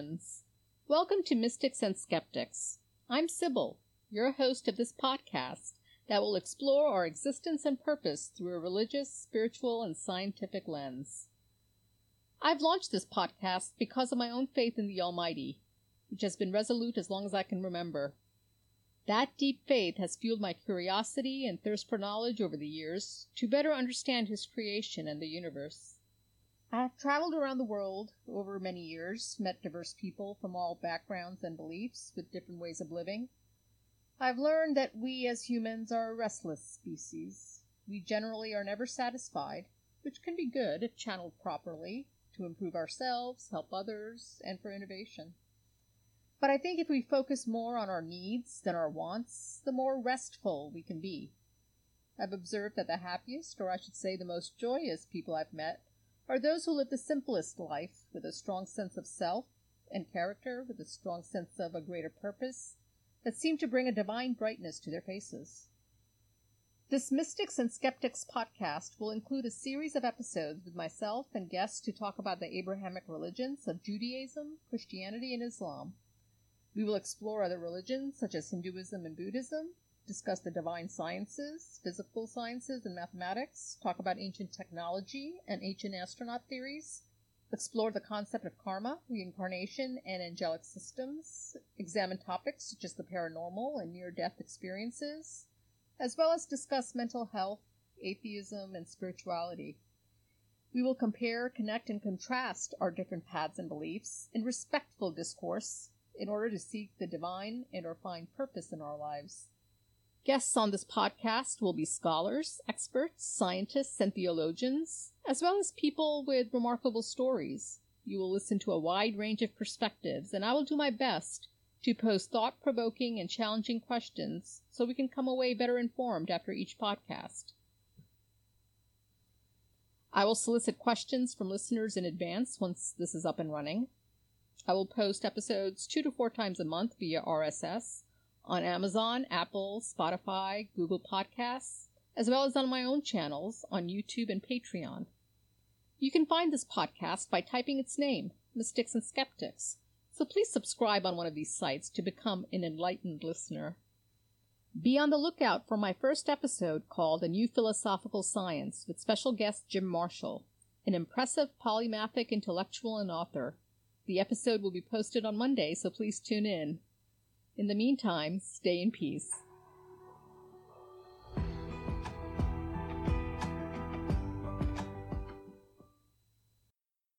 religions. Welcome to Mystics and Skeptics. I'm Sybil, your host of this podcast that will explore our existence and purpose through a religious, spiritual, and scientific lens. I've launched this podcast because of my own faith in the Almighty, which has been resolute as long as I can remember. That deep faith has fueled my curiosity and thirst for knowledge over the years to better understand His creation and the universe. I have traveled around the world over many years, met diverse people from all backgrounds and beliefs with different ways of living. I've learned that we as humans are a restless species. We generally are never satisfied, which can be good if channeled properly to improve ourselves, help others, and for innovation. But I think if we focus more on our needs than our wants, the more restful we can be. I've observed that the happiest, or I should say the most joyous people I've met are those who live the simplest life with a strong sense of self and character, with a strong sense of a greater purpose, that seem to bring a divine brightness to their faces. This Mystics and Skeptics podcast will include a series of episodes with myself and guests to talk about the Abrahamic religions of Judaism, Christianity, and Islam. We will explore other religions such as Hinduism and Buddhism, discuss the divine sciences, physical sciences, and mathematics, talk about ancient technology and ancient astronaut theories, explore the concept of karma, reincarnation, and angelic systems, examine topics such as the paranormal and near death experiences, as well as discuss mental health, atheism, and spirituality. We will compare, connect, and contrast our different paths and beliefs in respectful discourse in order to seek the divine and or find purpose in our lives. Guests on this podcast will be scholars, experts, scientists, and theologians, as well as people with remarkable stories. You will listen to a wide range of perspectives, and I will do my best to pose thought provoking and challenging questions so we can come away better informed after each podcast. I will solicit questions from listeners in advance once this is up and running. I will post episodes two to four times a month via RSS on Amazon, Apple, Spotify, Google Podcasts, as well as on my own channels on YouTube and Patreon. You can find this podcast by typing its name, Mystics and Skeptics, so please subscribe on one of these sites to become an enlightened listener. Be on the lookout for my first episode called A New Philosophical Science with special guest Jim Marshall, an impressive polymathic intellectual and author. The episode will be posted on Monday, so please tune in. In the meantime, stay in peace.